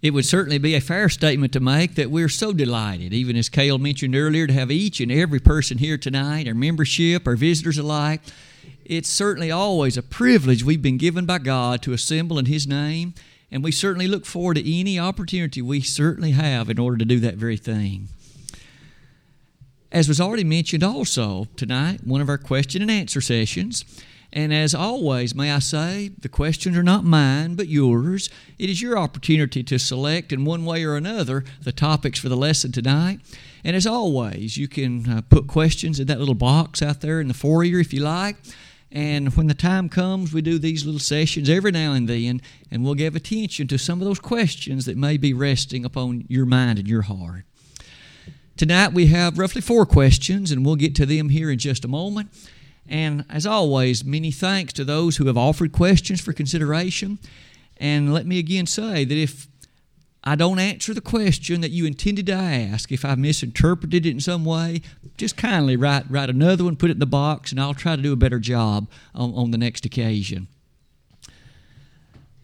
it would certainly be a fair statement to make that we're so delighted, even as Cale mentioned earlier, to have each and every person here tonight, our membership, our visitors alike. It's certainly always a privilege we've been given by God to assemble in His name, and we certainly look forward to any opportunity we certainly have in order to do that very thing. As was already mentioned also tonight, one of our question and answer sessions. And as always, may I say, the questions are not mine, but yours. It is your opportunity to select in one way or another the topics for the lesson tonight. And as always, you can uh, put questions in that little box out there in the foyer if you like. And when the time comes, we do these little sessions every now and then, and we'll give attention to some of those questions that may be resting upon your mind and your heart. Tonight we have roughly four questions, and we'll get to them here in just a moment. And as always, many thanks to those who have offered questions for consideration. And let me again say that if I don't answer the question that you intended to ask, if I misinterpreted it in some way, just kindly write, write another one, put it in the box, and I'll try to do a better job on, on the next occasion.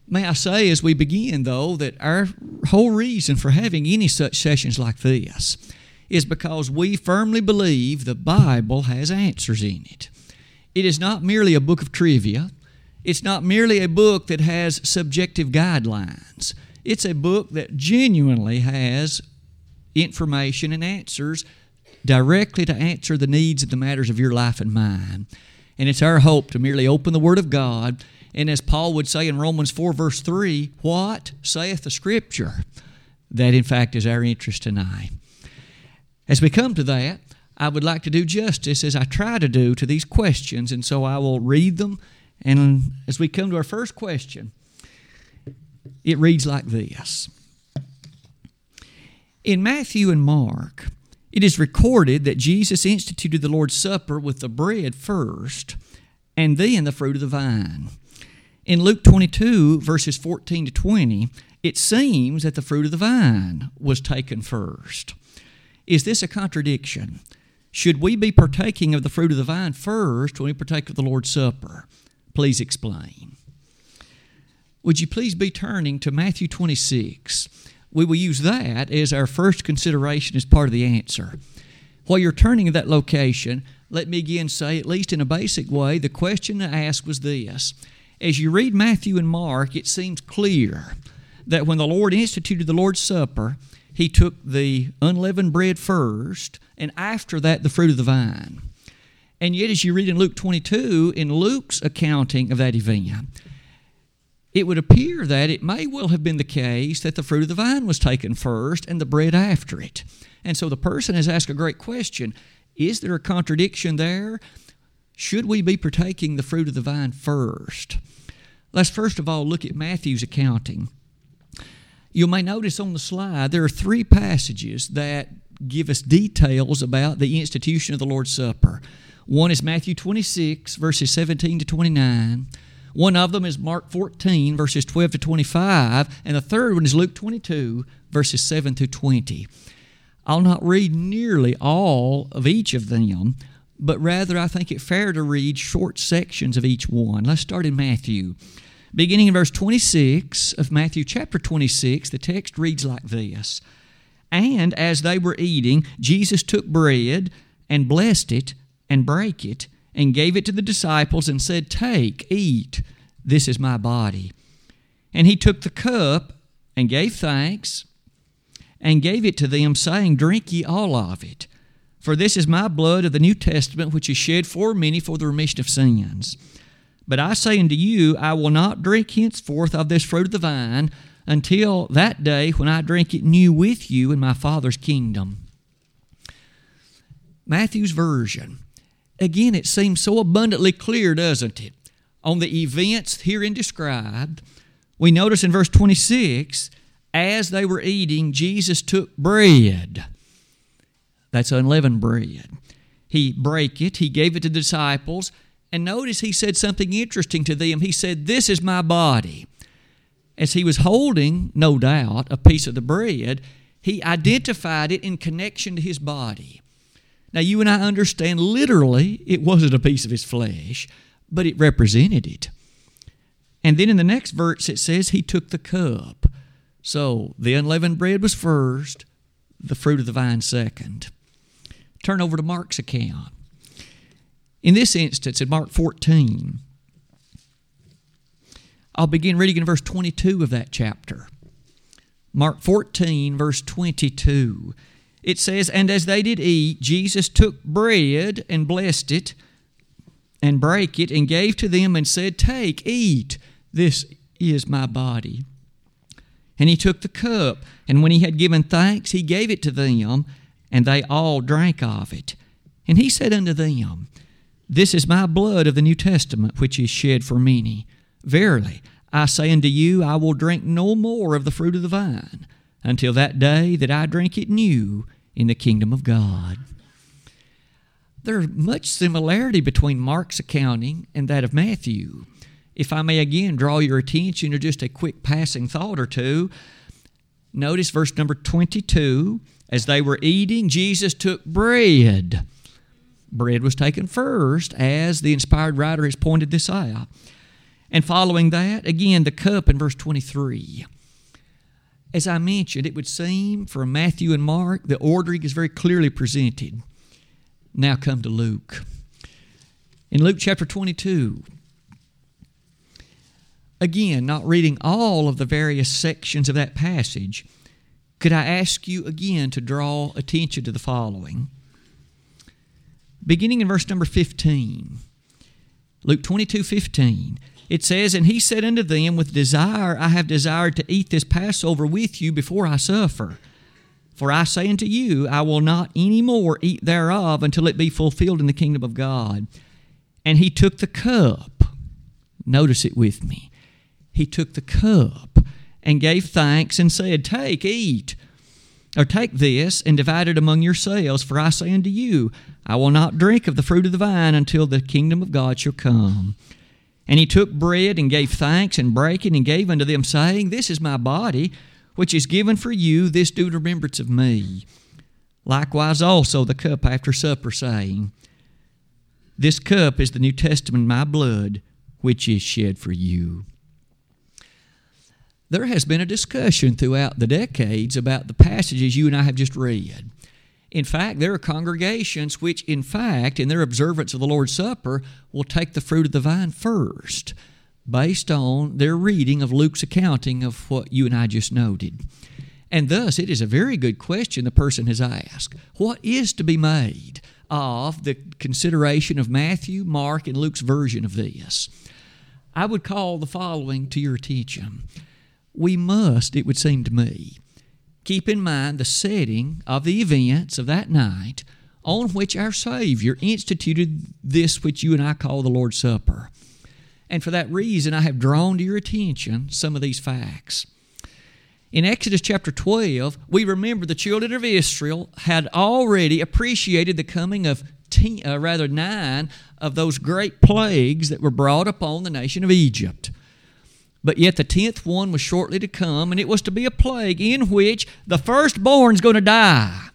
May I say as we begin, though, that our whole reason for having any such sessions like this is because we firmly believe the Bible has answers in it. It is not merely a book of trivia. It's not merely a book that has subjective guidelines. It's a book that genuinely has information and answers directly to answer the needs of the matters of your life and mine. And it's our hope to merely open the Word of God. And as Paul would say in Romans 4, verse 3, what saith the Scripture? That, in fact, is our interest tonight. As we come to that, I would like to do justice as I try to do to these questions, and so I will read them. And as we come to our first question, it reads like this In Matthew and Mark, it is recorded that Jesus instituted the Lord's Supper with the bread first, and then the fruit of the vine. In Luke 22, verses 14 to 20, it seems that the fruit of the vine was taken first. Is this a contradiction? Should we be partaking of the fruit of the vine first when we partake of the Lord's Supper? Please explain. Would you please be turning to Matthew 26? We will use that as our first consideration as part of the answer. While you're turning to that location, let me again say, at least in a basic way, the question to ask was this. As you read Matthew and Mark, it seems clear that when the Lord instituted the Lord's Supper, he took the unleavened bread first, and after that, the fruit of the vine. And yet, as you read in Luke 22, in Luke's accounting of that event, it would appear that it may well have been the case that the fruit of the vine was taken first and the bread after it. And so the person has asked a great question Is there a contradiction there? Should we be partaking the fruit of the vine first? Let's first of all look at Matthew's accounting. You may notice on the slide there are three passages that give us details about the institution of the Lord's Supper. One is Matthew 26, verses 17 to 29. One of them is Mark 14, verses 12 to 25. And the third one is Luke 22, verses 7 to 20. I'll not read nearly all of each of them, but rather I think it fair to read short sections of each one. Let's start in Matthew. Beginning in verse 26 of Matthew chapter 26, the text reads like this And as they were eating, Jesus took bread and blessed it and brake it and gave it to the disciples and said, Take, eat, this is my body. And he took the cup and gave thanks and gave it to them, saying, Drink ye all of it. For this is my blood of the New Testament, which is shed for many for the remission of sins. But I say unto you, I will not drink henceforth of this fruit of the vine until that day when I drink it new with you in my Father's kingdom. Matthew's version. Again, it seems so abundantly clear, doesn't it? On the events herein described, we notice in verse 26 as they were eating, Jesus took bread. That's unleavened bread. He brake it, he gave it to the disciples, and notice he said something interesting to them. He said, This is my body. As he was holding, no doubt, a piece of the bread, he identified it in connection to his body. Now, you and I understand literally it wasn't a piece of his flesh, but it represented it. And then in the next verse it says he took the cup. So the unleavened bread was first, the fruit of the vine second. Turn over to Mark's account. In this instance, in Mark 14, I'll begin reading in verse 22 of that chapter. Mark 14, verse 22. It says, And as they did eat, Jesus took bread and blessed it, and brake it, and gave to them, and said, Take, eat, this is my body. And he took the cup, and when he had given thanks, he gave it to them, and they all drank of it. And he said unto them, This is my blood of the New Testament, which is shed for many. Verily, I say unto you, I will drink no more of the fruit of the vine until that day that I drink it new in the kingdom of God. There's much similarity between Mark's accounting and that of Matthew. If I may again draw your attention to just a quick passing thought or two, notice verse number 22. As they were eating, Jesus took bread. Bread was taken first, as the inspired writer has pointed this out. And following that, again, the cup in verse 23. As I mentioned, it would seem for Matthew and Mark, the ordering is very clearly presented. Now come to Luke. In Luke chapter 22, again, not reading all of the various sections of that passage, could I ask you again to draw attention to the following? Beginning in verse number 15, Luke 22 15, it says, And he said unto them, With desire I have desired to eat this Passover with you before I suffer. For I say unto you, I will not any more eat thereof until it be fulfilled in the kingdom of God. And he took the cup. Notice it with me he took the cup and gave thanks and said, Take, eat, or take this and divide it among yourselves, for I say unto you, I will not drink of the fruit of the vine until the kingdom of God shall come. And he took bread and gave thanks and brake it and gave unto them, saying, This is my body, which is given for you, this do to remembrance of me. Likewise also the cup after supper, saying, This cup is the New Testament, my blood, which is shed for you there has been a discussion throughout the decades about the passages you and I have just read. In fact, there are congregations which, in fact, in their observance of the Lord's Supper, will take the fruit of the vine first, based on their reading of Luke's accounting of what you and I just noted. And thus, it is a very good question the person has asked. What is to be made of the consideration of Matthew, Mark, and Luke's version of this? I would call the following to your attention we must, it would seem to me, keep in mind the setting of the events of that night on which our Savior instituted this which you and I call the Lord's Supper. And for that reason, I have drawn to your attention some of these facts. In Exodus chapter 12, we remember the children of Israel had already appreciated the coming of ten, uh, rather nine of those great plagues that were brought upon the nation of Egypt. But yet the tenth one was shortly to come, and it was to be a plague in which the firstborn is going to die.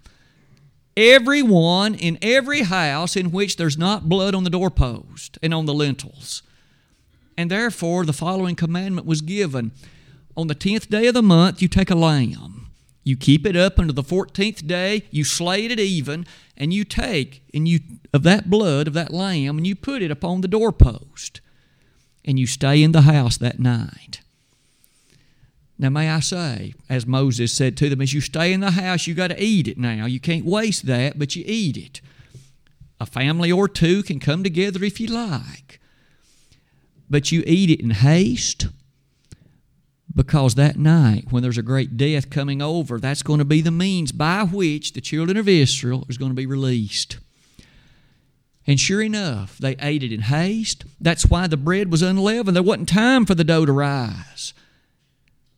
Everyone in every house in which there's not blood on the doorpost and on the lintels. And therefore, the following commandment was given On the tenth day of the month, you take a lamb. You keep it up until the fourteenth day, you slay it at even, and you take and you of that blood of that lamb, and you put it upon the doorpost and you stay in the house that night. Now, may I say, as Moses said to them, as you stay in the house, you got to eat it now. You can't waste that, but you eat it. A family or two can come together if you like, but you eat it in haste because that night, when there's a great death coming over, that's going to be the means by which the children of Israel is going to be released. And sure enough, they ate it in haste. That's why the bread was unleavened. There wasn't time for the dough to rise.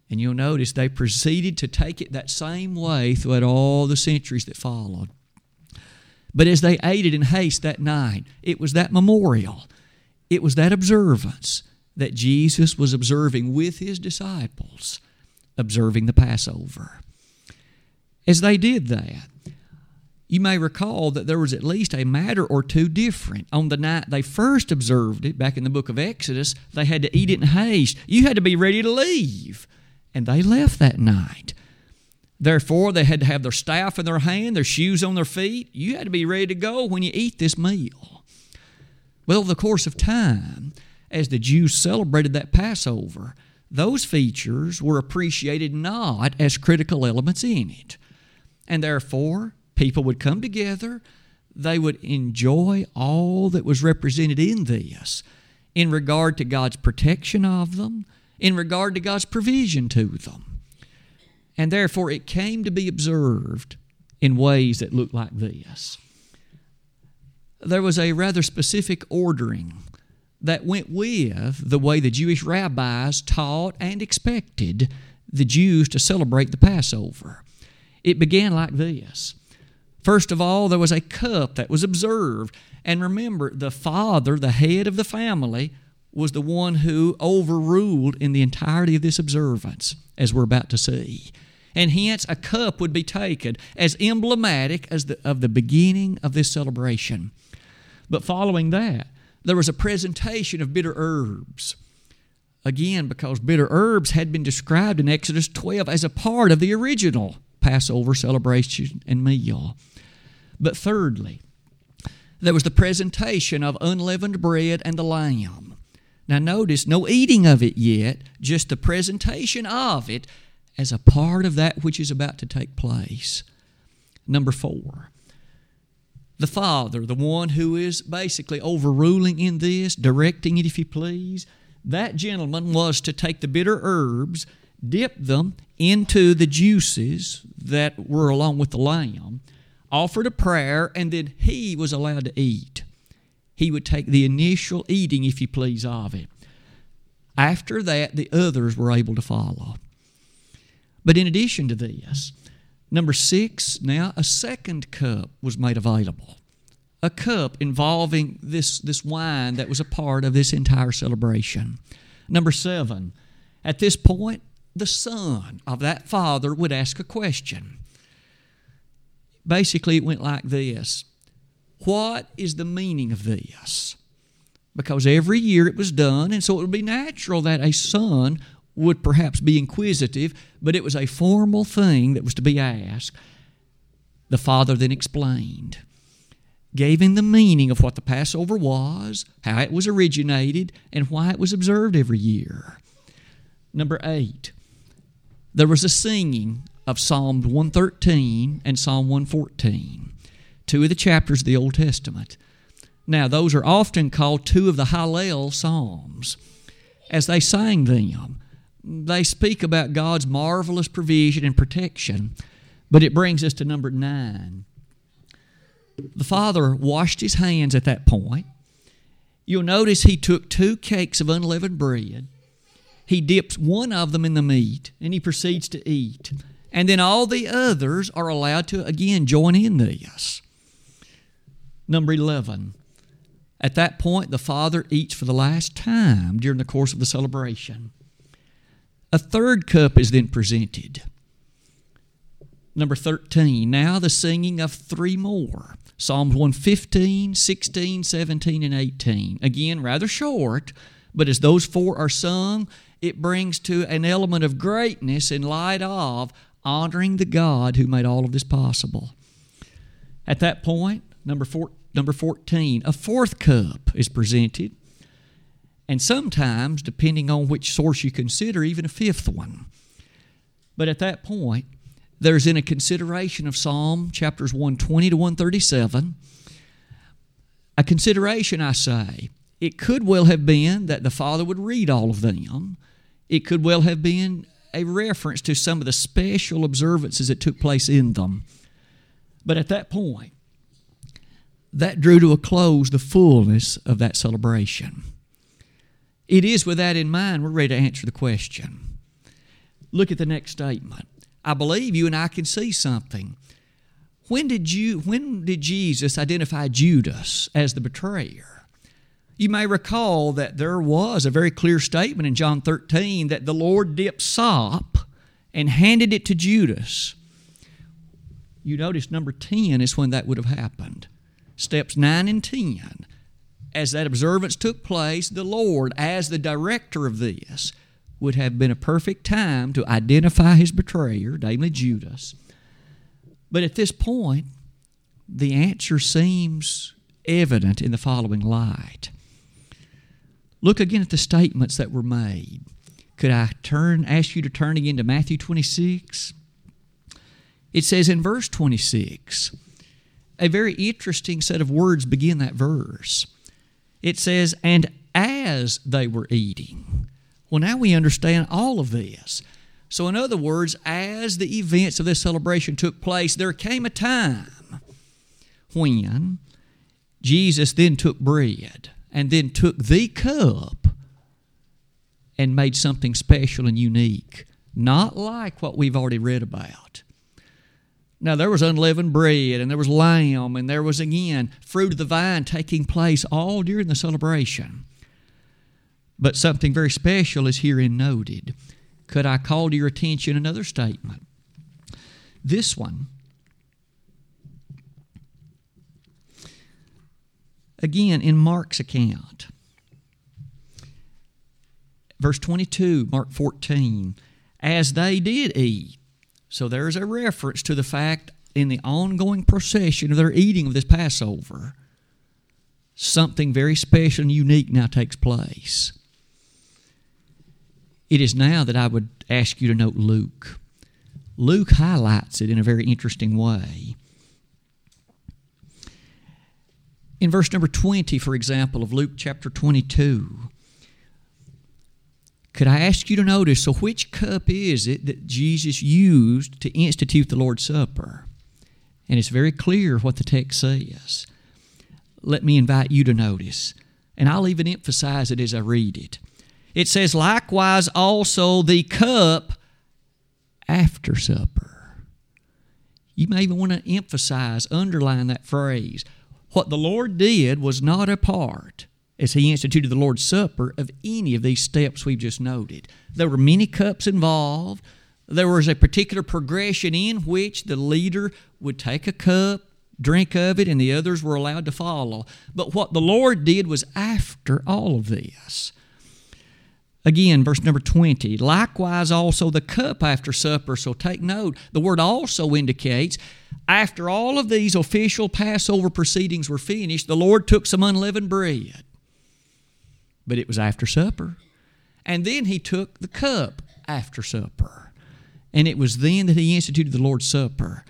And you'll notice they proceeded to take it that same way throughout all the centuries that followed. But as they ate it in haste that night, it was that memorial, it was that observance that Jesus was observing with his disciples, observing the Passover. As they did that, you may recall that there was at least a matter or two different. On the night they first observed it, back in the book of Exodus, they had to eat it in haste. You had to be ready to leave. and they left that night. Therefore, they had to have their staff in their hand, their shoes on their feet. You had to be ready to go when you eat this meal. Well, over the course of time, as the Jews celebrated that Passover, those features were appreciated not as critical elements in it. And therefore, people would come together, they would enjoy all that was represented in this in regard to God's protection of them, in regard to God's provision to them. And therefore, it came to be observed in ways that looked like this. There was a rather specific ordering that went with the way the Jewish rabbis taught and expected the Jews to celebrate the Passover. It began like this. First of all, there was a cup that was observed. And remember, the father, the head of the family, was the one who overruled in the entirety of this observance, as we're about to see. And hence, a cup would be taken as emblematic as the, of the beginning of this celebration. But following that, there was a presentation of bitter herbs. Again, because bitter herbs had been described in Exodus 12 as a part of the original Passover celebration and meal. But thirdly, there was the presentation of unleavened bread and the lamb. Now, notice no eating of it yet, just the presentation of it as a part of that which is about to take place. Number four, the Father, the one who is basically overruling in this, directing it, if you please, that gentleman was to take the bitter herbs, dip them into the juices that were along with the lamb, offered a prayer, and then he was allowed to eat. He would take the initial eating, if you please, of it. After that, the others were able to follow. But in addition to this, Number six, now a second cup was made available. A cup involving this, this wine that was a part of this entire celebration. Number seven, at this point, the son of that father would ask a question. Basically, it went like this What is the meaning of this? Because every year it was done, and so it would be natural that a son would perhaps be inquisitive, but it was a formal thing that was to be asked. The father then explained, gave him the meaning of what the Passover was, how it was originated, and why it was observed every year. Number eight, there was a singing of Psalm 113 and Psalm 114, two of the chapters of the Old Testament. Now, those are often called two of the Hallel Psalms. As they sang them, they speak about God's marvelous provision and protection. But it brings us to number nine. The father washed his hands at that point. You'll notice he took two cakes of unleavened bread. He dips one of them in the meat and he proceeds to eat. And then all the others are allowed to again join in this. Number 11. At that point, the father eats for the last time during the course of the celebration. A third cup is then presented. Number 13, now the singing of three more Psalms 115, 16, 17, and 18. Again, rather short, but as those four are sung, it brings to an element of greatness in light of honoring the God who made all of this possible. At that point, number, four, number 14, a fourth cup is presented and sometimes, depending on which source you consider, even a fifth one. But at that point, there's in a consideration of Psalm chapters 120 to 137, a consideration, I say. It could well have been that the Father would read all of them. It could well have been a reference to some of the special observances that took place in them. But at that point, that drew to a close the fullness of that celebration. It is with that in mind we're ready to answer the question. Look at the next statement. I believe you and I can see something. When did you when did Jesus identify Judas as the betrayer? You may recall that there was a very clear statement in John 13 that the Lord dipped sop and handed it to Judas. You notice number 10 is when that would have happened. Steps 9 and 10 as that observance took place, the Lord, as the director of this, would have been a perfect time to identify his betrayer, namely Judas. But at this point, the answer seems evident in the following light. Look again at the statements that were made. Could I turn ask you to turn again to Matthew 26? It says in verse 26, a very interesting set of words begin that verse. It says, And as they were eating. Well, now we understand all of this. So, in other words, as the events of this celebration took place, there came a time when Jesus then took bread and then took the cup and made something special and unique, not like what we've already read about. Now, there was unleavened bread, and there was lamb, and there was again fruit of the vine taking place all during the celebration. But something very special is herein noted. Could I call to your attention another statement? This one. Again, in Mark's account, verse 22, Mark 14, as they did eat. So there's a reference to the fact in the ongoing procession of their eating of this Passover, something very special and unique now takes place. It is now that I would ask you to note Luke. Luke highlights it in a very interesting way. In verse number 20, for example, of Luke chapter 22, could I ask you to notice so, which cup is it that Jesus used to institute the Lord's Supper? And it's very clear what the text says. Let me invite you to notice, and I'll even emphasize it as I read it. It says, likewise also the cup after supper. You may even want to emphasize, underline that phrase. What the Lord did was not a part, as He instituted the Lord's Supper, of any of these steps we've just noted. There were many cups involved. There was a particular progression in which the leader would take a cup, drink of it, and the others were allowed to follow. But what the Lord did was after all of this. Again, verse number 20. Likewise, also the cup after supper. So take note, the word also indicates after all of these official Passover proceedings were finished, the Lord took some unleavened bread. But it was after supper. And then he took the cup after supper. And it was then that he instituted the Lord's Supper.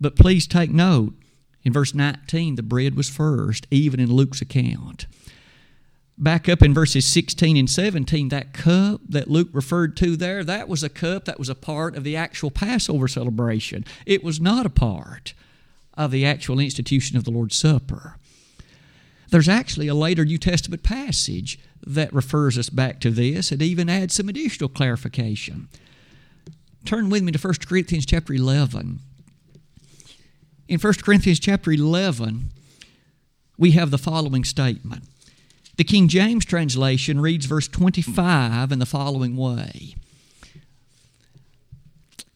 But please take note, in verse 19, the bread was first, even in Luke's account back up in verses 16 and 17, that cup that Luke referred to there, that was a cup that was a part of the actual Passover celebration. It was not a part of the actual institution of the Lord's Supper. There's actually a later New Testament passage that refers us back to this and even adds some additional clarification. Turn with me to 1 Corinthians chapter 11. In 1 Corinthians chapter 11, we have the following statement. The King James translation reads verse 25 in the following way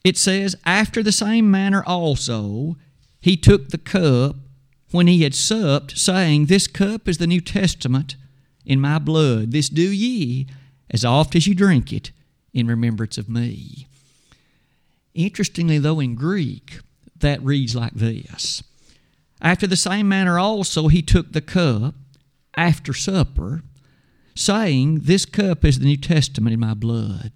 It says, After the same manner also, he took the cup when he had supped, saying, This cup is the New Testament in my blood. This do ye as oft as you drink it in remembrance of me. Interestingly, though, in Greek, that reads like this After the same manner also, he took the cup after supper, saying, This cup is the New Testament in my blood.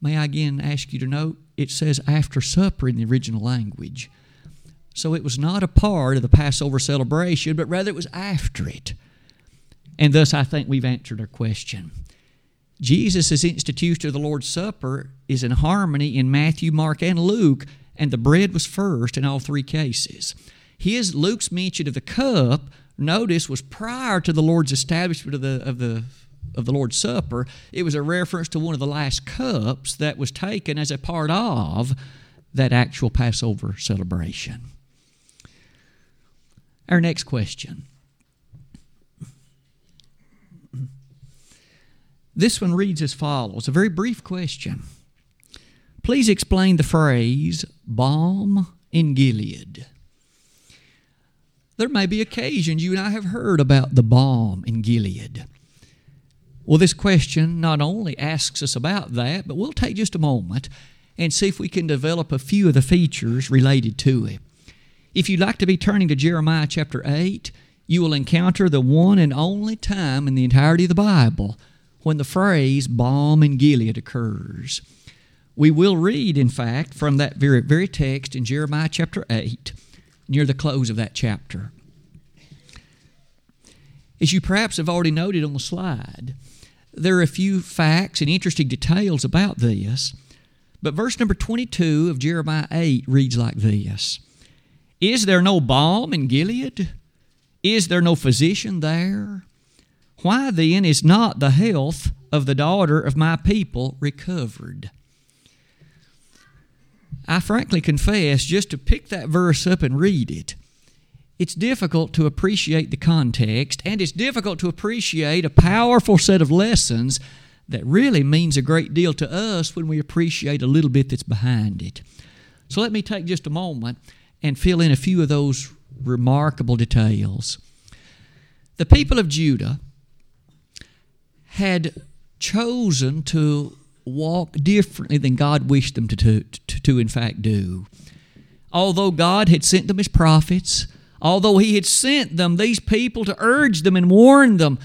May I again ask you to note it says after supper in the original language. So it was not a part of the Passover celebration, but rather it was after it. And thus I think we've answered our question. Jesus' institution of the Lord's Supper is in harmony in Matthew, Mark, and Luke, and the bread was first in all three cases. His Luke's mention of the cup notice was prior to the Lord's establishment of the of the of the Lord's Supper. It was a reference to one of the last cups that was taken as a part of that actual Passover celebration. Our next question. This one reads as follows a very brief question. Please explain the phrase balm in Gilead. There may be occasions you and I have heard about the balm in Gilead. Well, this question not only asks us about that, but we'll take just a moment and see if we can develop a few of the features related to it. If you'd like to be turning to Jeremiah chapter 8, you will encounter the one and only time in the entirety of the Bible when the phrase balm in Gilead occurs. We will read, in fact, from that very, very text in Jeremiah chapter 8, near the close of that chapter. As you perhaps have already noted on the slide, there are a few facts and interesting details about this, but verse number 22 of Jeremiah 8 reads like this Is there no balm in Gilead? Is there no physician there? Why then is not the health of the daughter of my people recovered? I frankly confess, just to pick that verse up and read it, it's difficult to appreciate the context, and it's difficult to appreciate a powerful set of lessons that really means a great deal to us when we appreciate a little bit that's behind it. So let me take just a moment and fill in a few of those remarkable details. The people of Judah had chosen to walk differently than God wished them to, to, to, to, in fact do. Although God had sent them as prophets, although He had sent them, these people, to urge them and warn them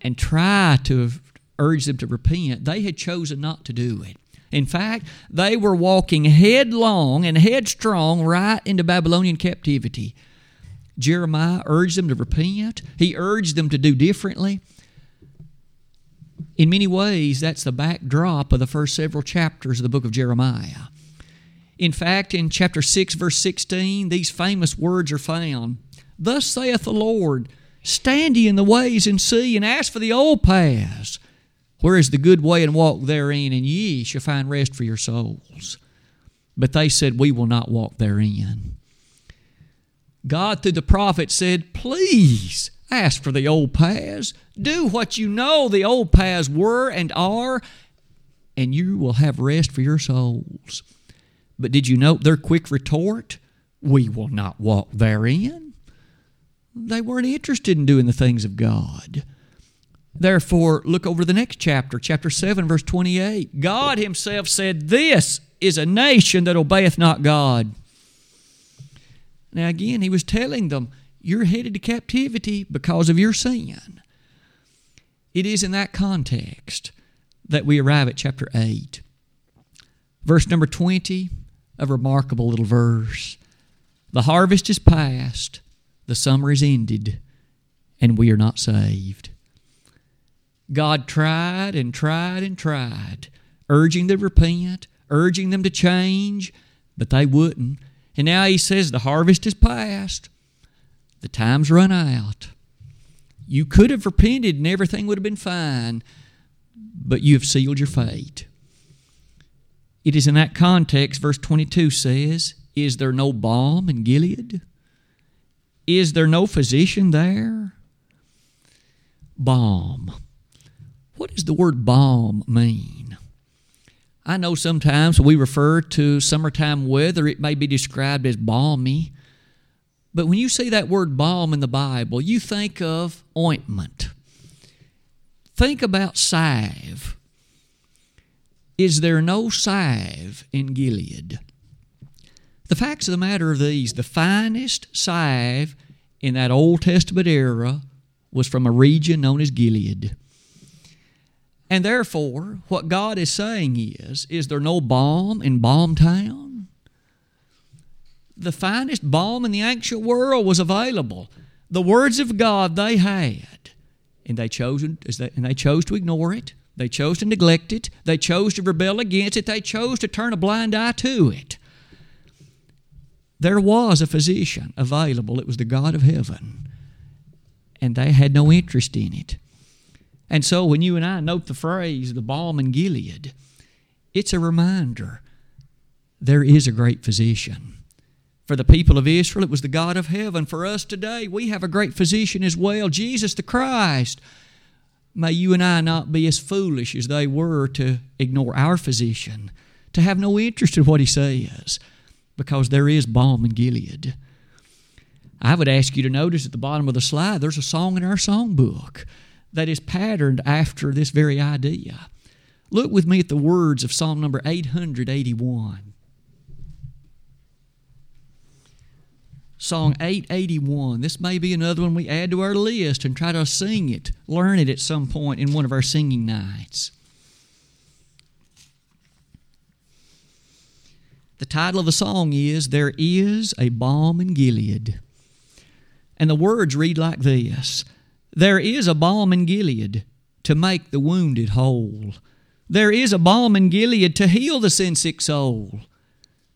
and try to urge them to repent, they had chosen not to do it. In fact, they were walking headlong and headstrong right into Babylonian captivity. Jeremiah urged them to repent, he urged them to do differently. In many ways, that's the backdrop of the first several chapters of the book of Jeremiah. In fact, in chapter 6, verse 16, these famous words are found Thus saith the Lord, Stand ye in the ways and see, and ask for the old paths. Where is the good way and walk therein, and ye shall find rest for your souls. But they said, We will not walk therein. God, through the prophet, said, Please ask for the old paths. Do what you know the old paths were and are, and you will have rest for your souls. But did you note their quick retort? We will not walk therein. They weren't interested in doing the things of God. Therefore, look over the next chapter, chapter 7, verse 28. God Himself said, This is a nation that obeyeth not God. Now, again, He was telling them, You're headed to captivity because of your sin. It is in that context that we arrive at chapter 8. Verse number 20 a remarkable little verse. The harvest is past, the summer is ended, and we are not saved. God tried and tried and tried, urging them to repent, urging them to change, but they wouldn't. And now He says the harvest is past, the time's run out. You could have repented and everything would have been fine, but you have sealed your fate. It is in that context, verse 22 says, Is there no balm in Gilead? Is there no physician there? Balm. What does the word balm mean? I know sometimes we refer to summertime weather, it may be described as balmy. But when you see that word balm in the Bible, you think of ointment. Think about salve. Is there no salve in Gilead? The facts of the matter are these the finest salve in that Old Testament era was from a region known as Gilead. And therefore, what God is saying is, is there no balm in Balm Town? The finest balm in the ancient world was available. The words of God they had, and they chose, and they chose to ignore it. They chose to neglect it. They chose to rebel against it. They chose to turn a blind eye to it. There was a physician available. It was the God of heaven. And they had no interest in it. And so when you and I note the phrase, the balm in Gilead, it's a reminder there is a great physician. For the people of Israel, it was the God of heaven. For us today, we have a great physician as well, Jesus the Christ. May you and I not be as foolish as they were to ignore our physician, to have no interest in what he says, because there is balm in Gilead. I would ask you to notice at the bottom of the slide there's a song in our songbook. that is patterned after this very idea. Look with me at the words of Psalm number 881. Song 881. This may be another one we add to our list and try to sing it, learn it at some point in one of our singing nights. The title of the song is There Is a Balm in Gilead. And the words read like this There is a balm in Gilead to make the wounded whole. There is a balm in Gilead to heal the sin sick soul.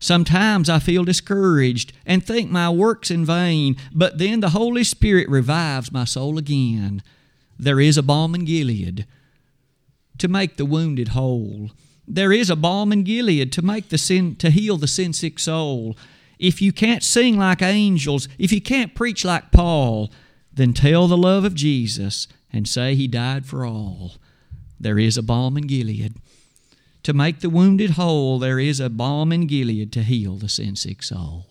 Sometimes I feel discouraged and think my work's in vain, but then the Holy Spirit revives my soul again. There is a balm in Gilead to make the wounded whole. There is a balm in Gilead to make the sin to heal the sin sick soul. If you can't sing like angels, if you can't preach like Paul, then tell the love of Jesus and say he died for all. There is a balm in Gilead. To make the wounded whole, there is a balm in Gilead to heal the sin sick soul.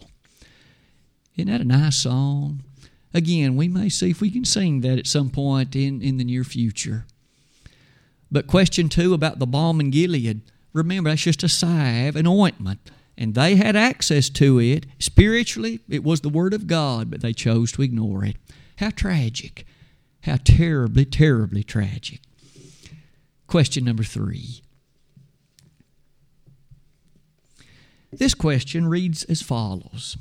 Isn't that a nice song? Again, we may see if we can sing that at some point in, in the near future. But question two about the balm in Gilead. Remember, that's just a salve, an ointment. And they had access to it. Spiritually, it was the Word of God, but they chose to ignore it. How tragic. How terribly, terribly tragic. Question number three. This question reads as follows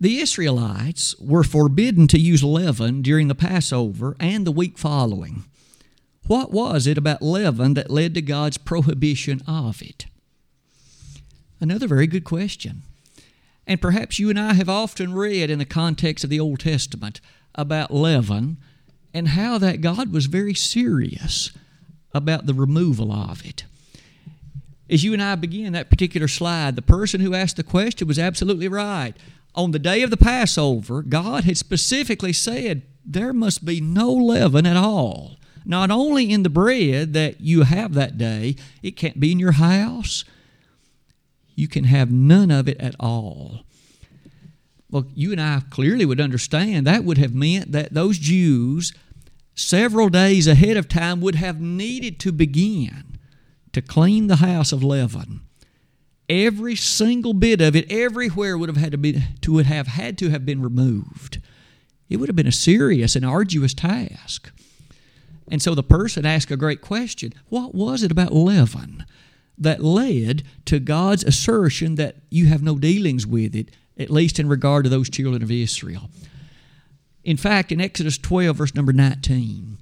The Israelites were forbidden to use leaven during the Passover and the week following. What was it about leaven that led to God's prohibition of it? Another very good question. And perhaps you and I have often read in the context of the Old Testament about leaven and how that God was very serious about the removal of it. As you and I begin that particular slide, the person who asked the question was absolutely right. On the day of the Passover, God had specifically said there must be no leaven at all not only in the bread that you have that day, it can't be in your house. You can have none of it at all. Well, you and I clearly would understand that would have meant that those Jews, several days ahead of time, would have needed to begin to clean the house of leaven. Every single bit of it, everywhere would have had to be to would have had to have been removed. It would have been a serious and arduous task. And so the person asked a great question What was it about leaven that led to God's assertion that you have no dealings with it, at least in regard to those children of Israel? In fact, in Exodus 12, verse number 19,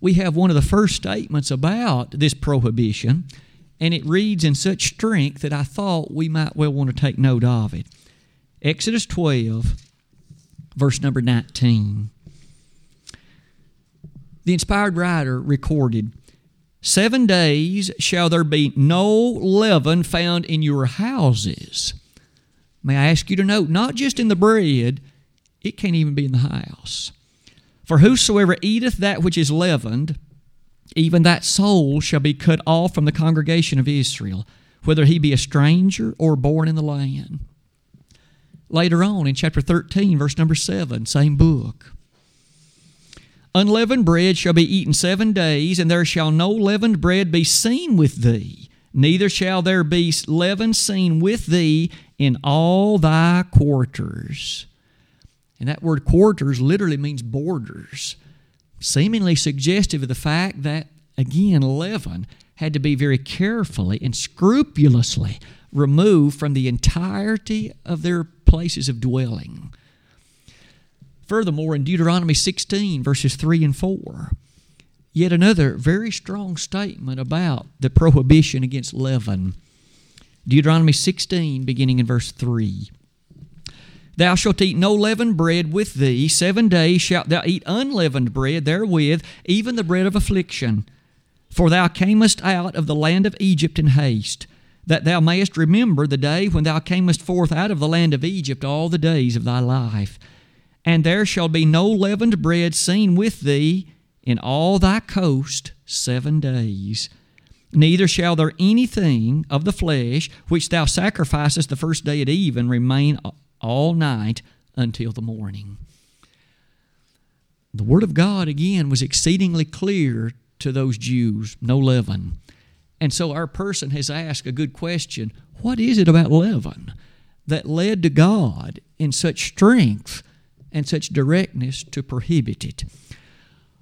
we have one of the first statements about this prohibition, and it reads in such strength that I thought we might well want to take note of it. Exodus 12, verse number 19 the inspired writer recorded Seven days shall there be no leaven found in your houses. May I ask you to note, not just in the bread, it can't even be in the house. For whosoever eateth that which is leavened, even that soul shall be cut off from the congregation of Israel, whether he be a stranger or born in the land. Later on in chapter 13, verse number 7, same book. Unleavened bread shall be eaten seven days, and there shall no leavened bread be seen with thee, neither shall there be leaven seen with thee in all thy quarters. And that word quarters literally means borders, seemingly suggestive of the fact that, again, leaven had to be very carefully and scrupulously removed from the entirety of their places of dwelling. Furthermore, in Deuteronomy 16, verses 3 and 4, yet another very strong statement about the prohibition against leaven. Deuteronomy 16, beginning in verse 3. Thou shalt eat no leavened bread with thee. Seven days shalt thou eat unleavened bread therewith, even the bread of affliction. For thou camest out of the land of Egypt in haste, that thou mayest remember the day when thou camest forth out of the land of Egypt all the days of thy life and there shall be no leavened bread seen with thee in all thy coast seven days. Neither shall there anything of the flesh which thou sacrificest the first day at even remain all night until the morning. the Word of God, again, was exceedingly clear to those Jews no leaven. And so our person has asked a good question what is it about leaven that led to God in such strength and such directness to prohibit it?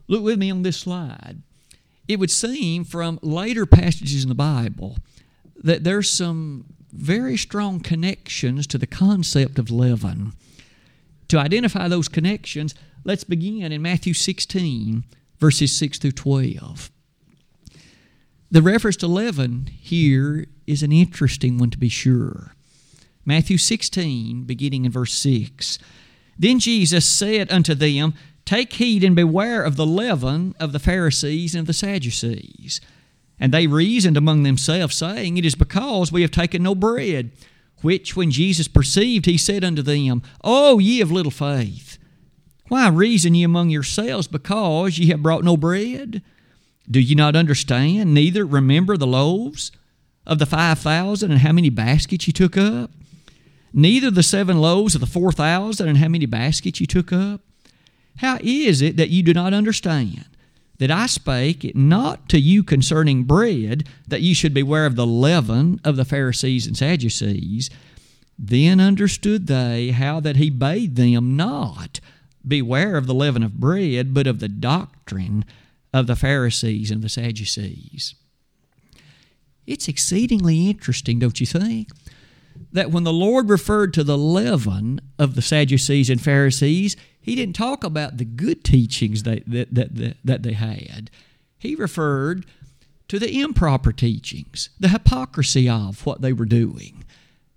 Look with me on this slide. It would seem from later passages in the Bible that there's some very strong connections to the concept of leaven. To identify those connections, let's begin in Matthew 16, verses 6 through 12. The reference to leaven here is an interesting one to be sure. Matthew 16, beginning in verse 6. Then Jesus said unto them, Take heed and beware of the leaven of the Pharisees and of the Sadducees. And they reasoned among themselves, saying, It is because we have taken no bread. Which, when Jesus perceived, he said unto them, O ye of little faith, why reason ye among yourselves because ye have brought no bread? Do ye not understand, neither remember the loaves of the five thousand and how many baskets ye took up? Neither the seven loaves of the four thousand and how many baskets ye took up? How is it that you do not understand that I spake it not to you concerning bread, that ye should beware of the leaven of the Pharisees and Sadducees? Then understood they how that he bade them not beware of the leaven of bread, but of the doctrine of the Pharisees and the Sadducees. It's exceedingly interesting, don't you think? That when the Lord referred to the leaven of the Sadducees and Pharisees, he didn't talk about the good teachings that, that, that, that they had. He referred to the improper teachings, the hypocrisy of what they were doing.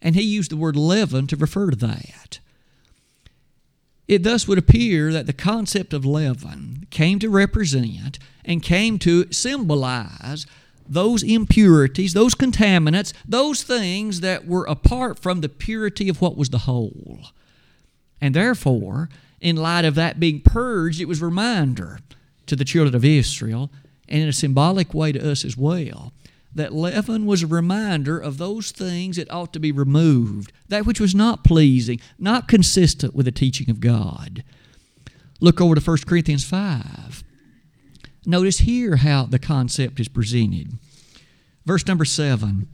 And he used the word leaven to refer to that. It thus would appear that the concept of leaven came to represent and came to symbolize those impurities, those contaminants, those things that were apart from the purity of what was the whole. And therefore, in light of that being purged, it was a reminder to the children of Israel, and in a symbolic way to us as well, that leaven was a reminder of those things that ought to be removed, that which was not pleasing, not consistent with the teaching of God. Look over to 1 Corinthians 5. Notice here how the concept is presented. Verse number 7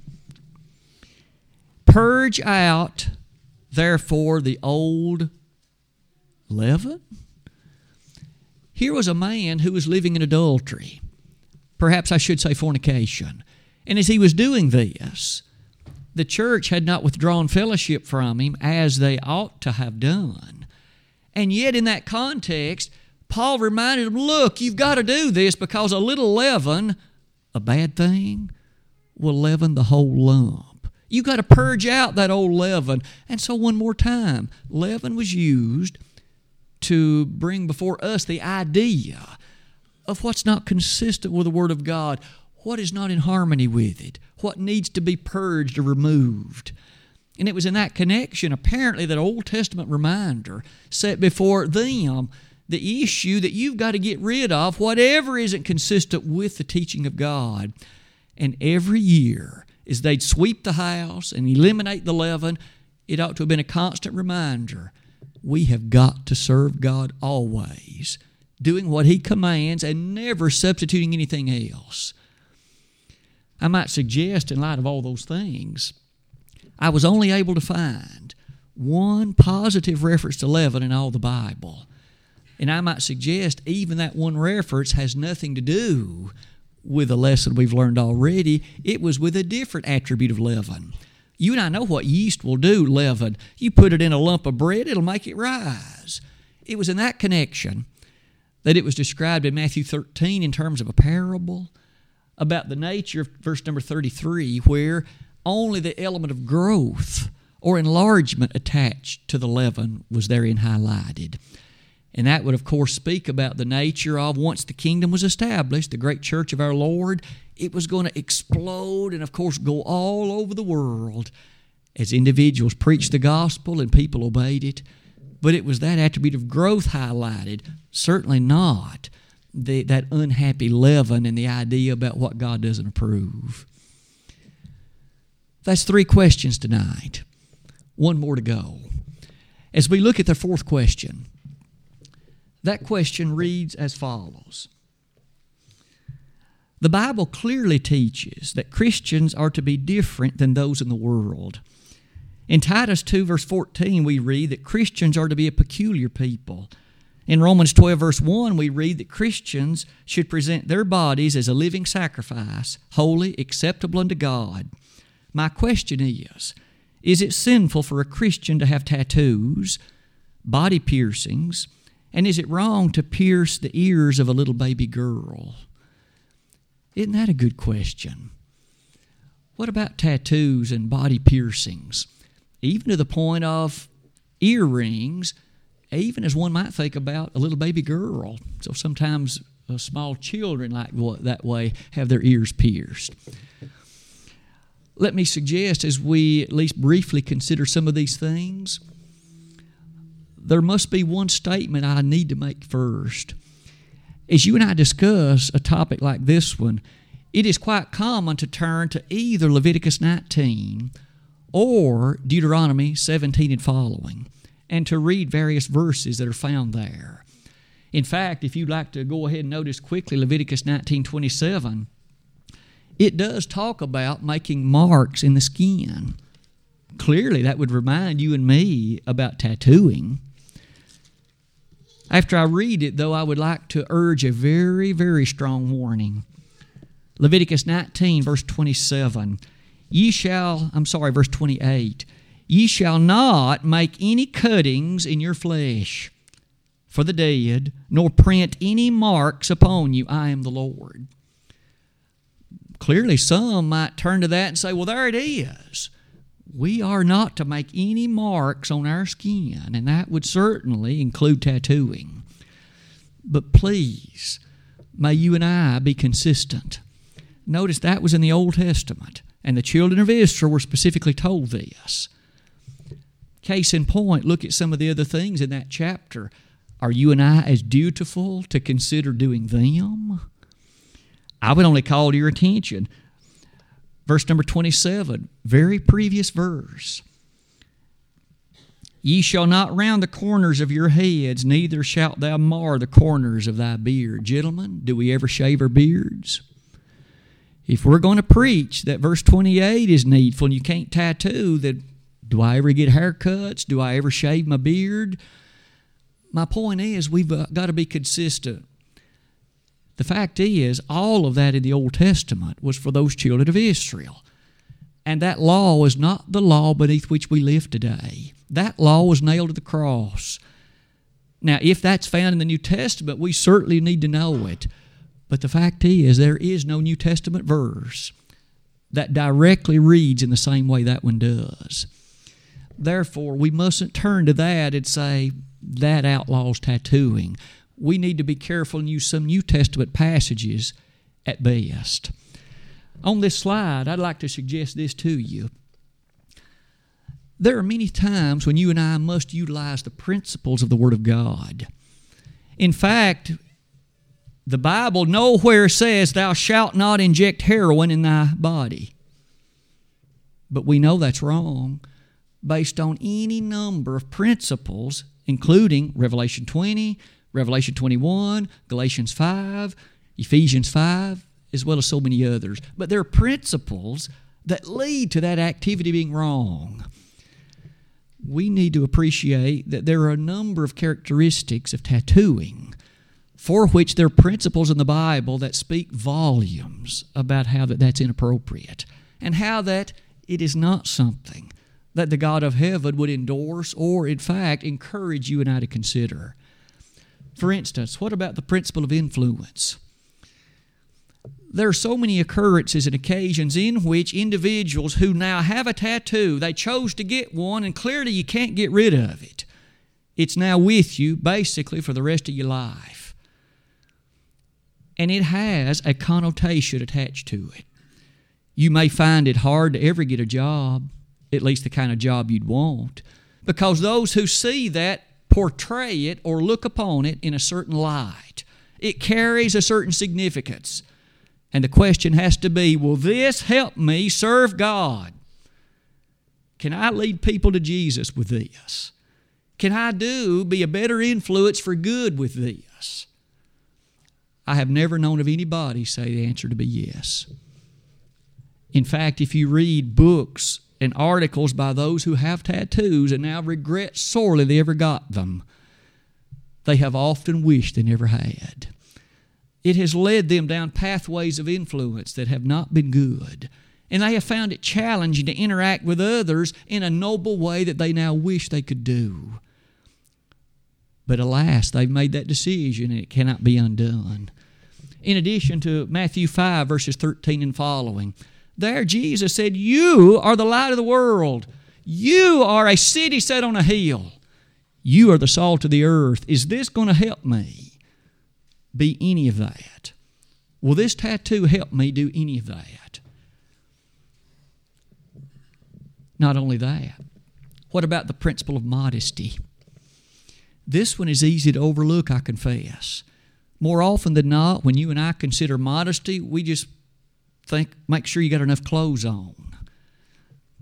Purge out, therefore, the old leaven? Here was a man who was living in adultery. Perhaps I should say fornication. And as he was doing this, the church had not withdrawn fellowship from him as they ought to have done. And yet, in that context, Paul reminded him look, you've got to do this because a little leaven, a bad thing, will leaven the whole lump. You've got to purge out that old leaven. And so, one more time, leaven was used to bring before us the idea of what's not consistent with the Word of God, what is not in harmony with it, what needs to be purged or removed. And it was in that connection, apparently, that Old Testament reminder set before them the issue that you've got to get rid of whatever isn't consistent with the teaching of God. And every year, as they'd sweep the house and eliminate the leaven, it ought to have been a constant reminder we have got to serve God always, doing what He commands and never substituting anything else. I might suggest, in light of all those things, I was only able to find one positive reference to leaven in all the Bible. And I might suggest even that one reference has nothing to do with a lesson we've learned already. It was with a different attribute of leaven. You and I know what yeast will do, leaven. You put it in a lump of bread, it'll make it rise. It was in that connection that it was described in Matthew 13 in terms of a parable about the nature of verse number 33, where only the element of growth or enlargement attached to the leaven was therein highlighted. And that would, of course, speak about the nature of once the kingdom was established, the great church of our Lord, it was going to explode and, of course, go all over the world as individuals preached the gospel and people obeyed it. But it was that attribute of growth highlighted, certainly not the, that unhappy leaven and the idea about what God doesn't approve. That's three questions tonight. One more to go. As we look at the fourth question, That question reads as follows The Bible clearly teaches that Christians are to be different than those in the world. In Titus 2, verse 14, we read that Christians are to be a peculiar people. In Romans 12, verse 1, we read that Christians should present their bodies as a living sacrifice, holy, acceptable unto God. My question is Is it sinful for a Christian to have tattoos, body piercings, and is it wrong to pierce the ears of a little baby girl? Isn't that a good question? What about tattoos and body piercings? Even to the point of earrings, even as one might think about a little baby girl. So sometimes uh, small children, like that way, have their ears pierced. Let me suggest, as we at least briefly consider some of these things, there must be one statement I need to make first. As you and I discuss a topic like this one, it is quite common to turn to either Leviticus 19 or Deuteronomy 17 and following, and to read various verses that are found there. In fact, if you'd like to go ahead and notice quickly Leviticus 19:27, it does talk about making marks in the skin. Clearly, that would remind you and me about tattooing. After I read it, though, I would like to urge a very, very strong warning. Leviticus 19, verse 27. Ye shall, I'm sorry, verse 28. Ye shall not make any cuttings in your flesh for the dead, nor print any marks upon you. I am the Lord. Clearly, some might turn to that and say, well, there it is we are not to make any marks on our skin, and that would certainly include tattooing. But please, may you and I be consistent. Notice that was in the Old Testament, and the children of Israel were specifically told this. Case in point, look at some of the other things in that chapter. Are you and I as dutiful to consider doing them? I would only call to your attention Verse number 27, very previous verse. Ye shall not round the corners of your heads, neither shalt thou mar the corners of thy beard. Gentlemen, do we ever shave our beards? If we're going to preach that verse 28 is needful and you can't tattoo, that do I ever get haircuts? Do I ever shave my beard? My point is, we've uh, got to be consistent. The fact is, all of that in the Old Testament was for those children of Israel. And that law is not the law beneath which we live today. That law was nailed to the cross. Now, if that's found in the New Testament, we certainly need to know it. But the fact is, there is no New Testament verse that directly reads in the same way that one does. Therefore, we mustn't turn to that and say, that outlaws tattooing we need to be careful and use some New Testament passages at best. On this slide, I'd like to suggest this to you. There are many times when you and I must utilize the principles of the Word of God. In fact, the Bible nowhere says, Thou shalt not inject heroin in thy body. But we know that's wrong based on any number of principles, including Revelation 20, Revelation 21, Galatians 5, Ephesians 5, as well as so many others. But there are principles that lead to that activity being wrong. We need to appreciate that there are a number of characteristics of tattooing for which there are principles in the Bible that speak volumes about how that that's inappropriate and how that it is not something that the God of heaven would endorse or, in fact, encourage you and I to consider. For instance, what about the principle of influence? There are so many occurrences and occasions in which individuals who now have a tattoo, they chose to get one, and clearly you can't get rid of it. It's now with you basically for the rest of your life. And it has a connotation attached to it. You may find it hard to ever get a job, at least the kind of job you'd want, because those who see that portray it or look upon it in a certain light. It carries a certain significance. And the question has to be will this help me serve God? Can I lead people to Jesus with this? can I do, be a better influence for good with this? I have never known of anybody say the answer to be yes. In fact, if you read books and articles by those who have tattoos and now regret sorely they ever got them, they have often wished they never had. It has led them down pathways of influence that have not been good. And they have found it challenging to interact with others in a noble way that they now wish they could do. But alas, they've made that decision and it cannot be undone. In addition to Matthew 5, verses 13 and following, there Jesus said, You are the light of the world. You are a city set on a hill. You are the salt of the earth. Is this going to help me be any of that? Will this tattoo help me do any of that? Not only that, what about the principle of modesty? This one is easy to overlook, I confess. More often than not, when you and I consider modesty, we just think, make sure you got enough clothes on.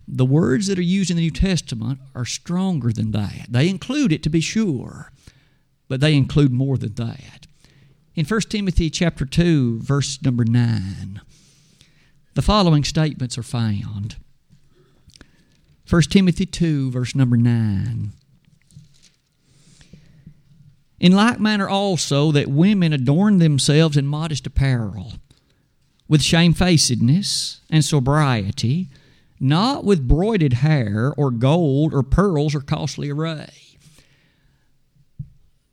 The words that are used in the New Testament are stronger than that. They include it to be sure, but they include more than that. In 1 Timothy chapter 2, verse number 9, the following statements are found. 1 Timothy 2, verse number 9. In like manner also that women adorn themselves in modest apparel, with shamefacedness and sobriety, not with broided hair or gold or pearls or costly array.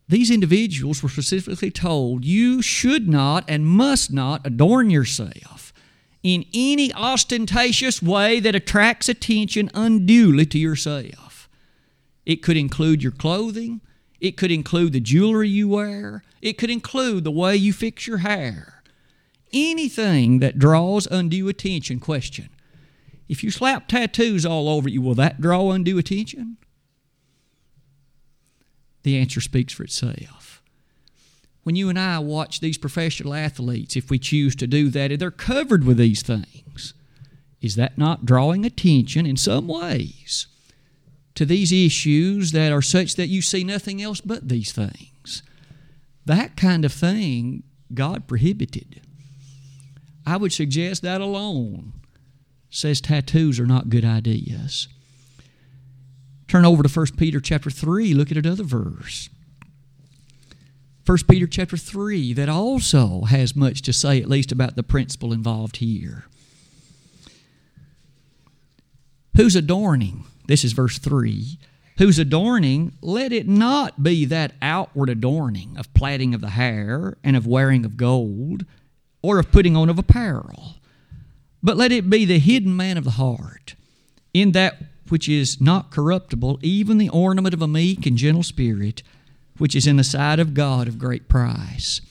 These individuals were specifically told you should not and must not adorn yourself in any ostentatious way that attracts attention unduly to yourself. It could include your clothing, it could include the jewelry you wear. It could include the way you fix your hair. Anything that draws undue attention. Question If you slap tattoos all over you, will that draw undue attention? The answer speaks for itself. When you and I watch these professional athletes, if we choose to do that, they're covered with these things. Is that not drawing attention in some ways? to these issues that are such that you see nothing else but these things. That kind of thing God prohibited. I would suggest that alone says tattoos are not good ideas. Turn over to 1 Peter chapter 3, look at another verse. 1 Peter chapter 3 that also has much to say at least about the principle involved here. Whose adorning? This is verse 3 whose adorning, let it not be that outward adorning of plaiting of the hair and of wearing of gold or of putting on of apparel, but let it be the hidden man of the heart, in that which is not corruptible, even the ornament of a meek and gentle spirit, which is in the sight of God of great price.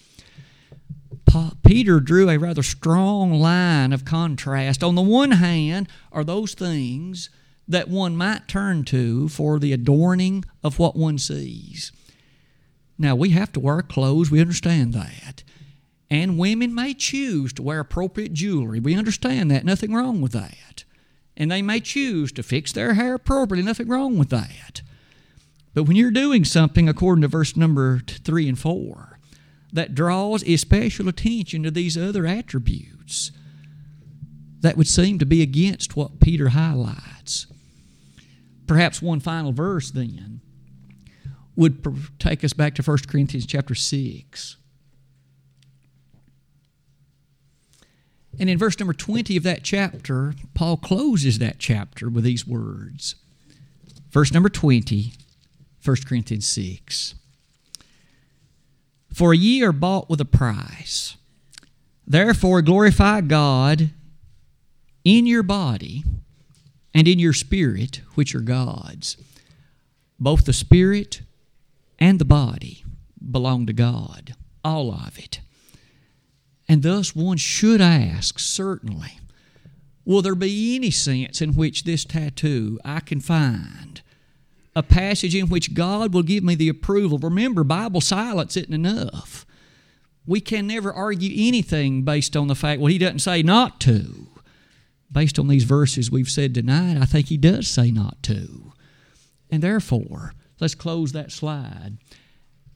Peter drew a rather strong line of contrast. On the one hand, are those things that one might turn to for the adorning of what one sees. Now, we have to wear clothes, we understand that. And women may choose to wear appropriate jewelry. We understand that, nothing wrong with that. And they may choose to fix their hair appropriately, nothing wrong with that. But when you're doing something, according to verse number 3 and 4, that draws especial attention to these other attributes, that would seem to be against what Peter highlights perhaps one final verse then would take us back to 1 Corinthians chapter 6. And in verse number 20 of that chapter, Paul closes that chapter with these words. Verse number 20, 1 Corinthians 6. For ye are bought with a price. Therefore glorify God in your body and in your spirit, which are God's. Both the spirit and the body belong to God, all of it. And thus one should ask, certainly, will there be any sense in which this tattoo I can find? A passage in which God will give me the approval. Remember, Bible silence isn't enough. We can never argue anything based on the fact, well, he doesn't say not to based on these verses we've said tonight, I think he does say not to. And therefore, Let's close that slide.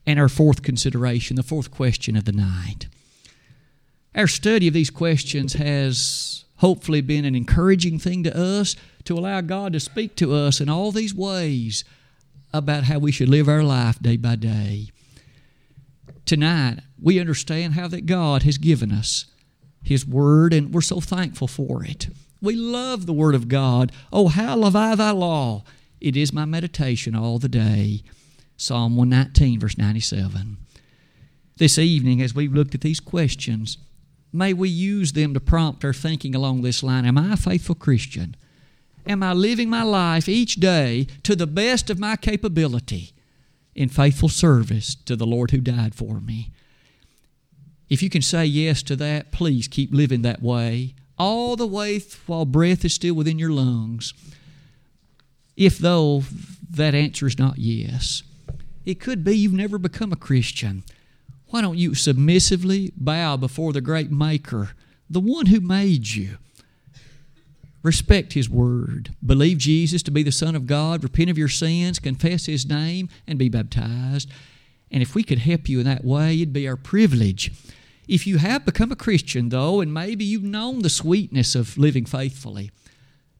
And our fourth consideration, the fourth question of the night. Our study of these questions has hopefully been an encouraging thing to us to allow God to speak to us in all these ways about how we should live our life day by day. Tonight, we understand how that God has given us His Word, and we're so thankful for it. We love the Word of God. Oh, how love I thy law! It is my meditation all the day. Psalm 119, verse 97. This evening, as we've looked at these questions, may we use them to prompt our thinking along this line Am I a faithful Christian? Am I living my life each day to the best of my capability in faithful service to the Lord who died for me? If you can say yes to that, please keep living that way all the way while breath is still within your lungs. If, though, that answer is not yes, it could be you've never become a Christian. Why don't you submissively bow before the great Maker, the one who made you? Respect His Word. Believe Jesus to be the Son of God. Repent of your sins. Confess His name and be baptized. And if we could help you in that way, it'd be our privilege. If you have become a Christian, though, and maybe you've known the sweetness of living faithfully,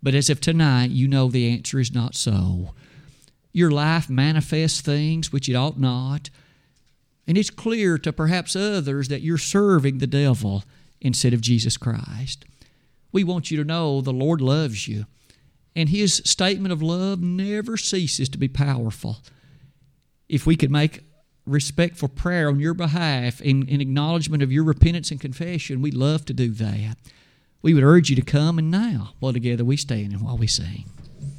but as of tonight, you know the answer is not so. Your life manifests things which it ought not, and it's clear to perhaps others that you're serving the devil instead of Jesus Christ. We want you to know the Lord loves you, and His statement of love never ceases to be powerful. If we could make respectful prayer on your behalf in, in acknowledgement of your repentance and confession, we'd love to do that. We would urge you to come, and now, while together we stand and while we sing.